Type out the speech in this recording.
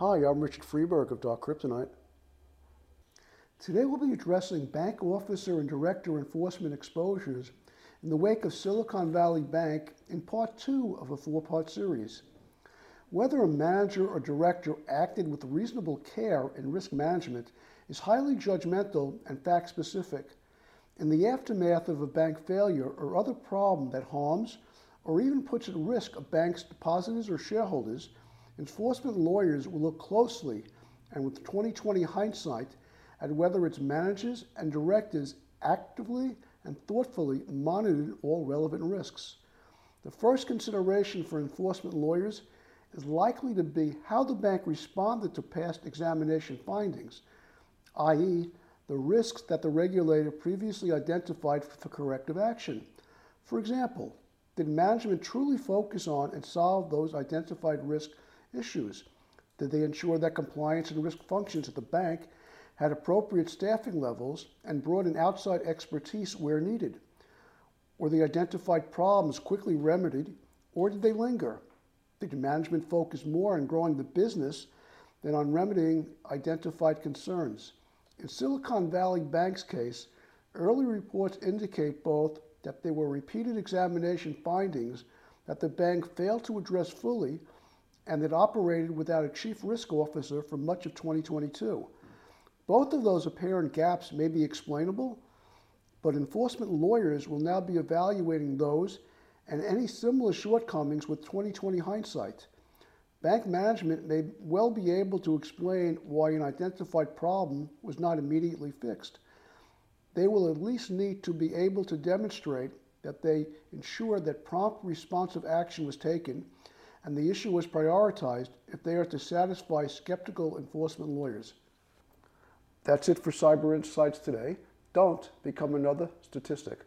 Hi, I'm Richard Freiberg of Dark Cryptonite. Today we'll be addressing bank officer and director enforcement exposures in the wake of Silicon Valley Bank in part two of a four part series. Whether a manager or director acted with reasonable care in risk management is highly judgmental and fact specific. In the aftermath of a bank failure or other problem that harms or even puts at risk a bank's depositors or shareholders, enforcement lawyers will look closely and with 2020 hindsight at whether its managers and directors actively and thoughtfully monitored all relevant risks. The first consideration for enforcement lawyers is likely to be how the bank responded to past examination findings, i.e., the risks that the regulator previously identified for corrective action. For example, did management truly focus on and solve those identified risk issues? Did they ensure that compliance and risk functions at the bank had appropriate staffing levels, and brought in outside expertise where needed? Were the identified problems quickly remedied, or did they linger? Did management focus more on growing the business than on remedying identified concerns? In Silicon Valley Bank's case, early reports indicate both that there were repeated examination findings that the bank failed to address fully and that operated without a chief risk officer for much of 2022. Both of those apparent gaps may be explainable, but enforcement lawyers will now be evaluating those and any similar shortcomings with 2020 hindsight. Bank management may well be able to explain why an identified problem was not immediately fixed. They will at least need to be able to demonstrate that they ensured that prompt responsive action was taken and the issue was prioritized if they are to satisfy skeptical enforcement lawyers. That's it for Cyber Insights today. Don't become another statistic.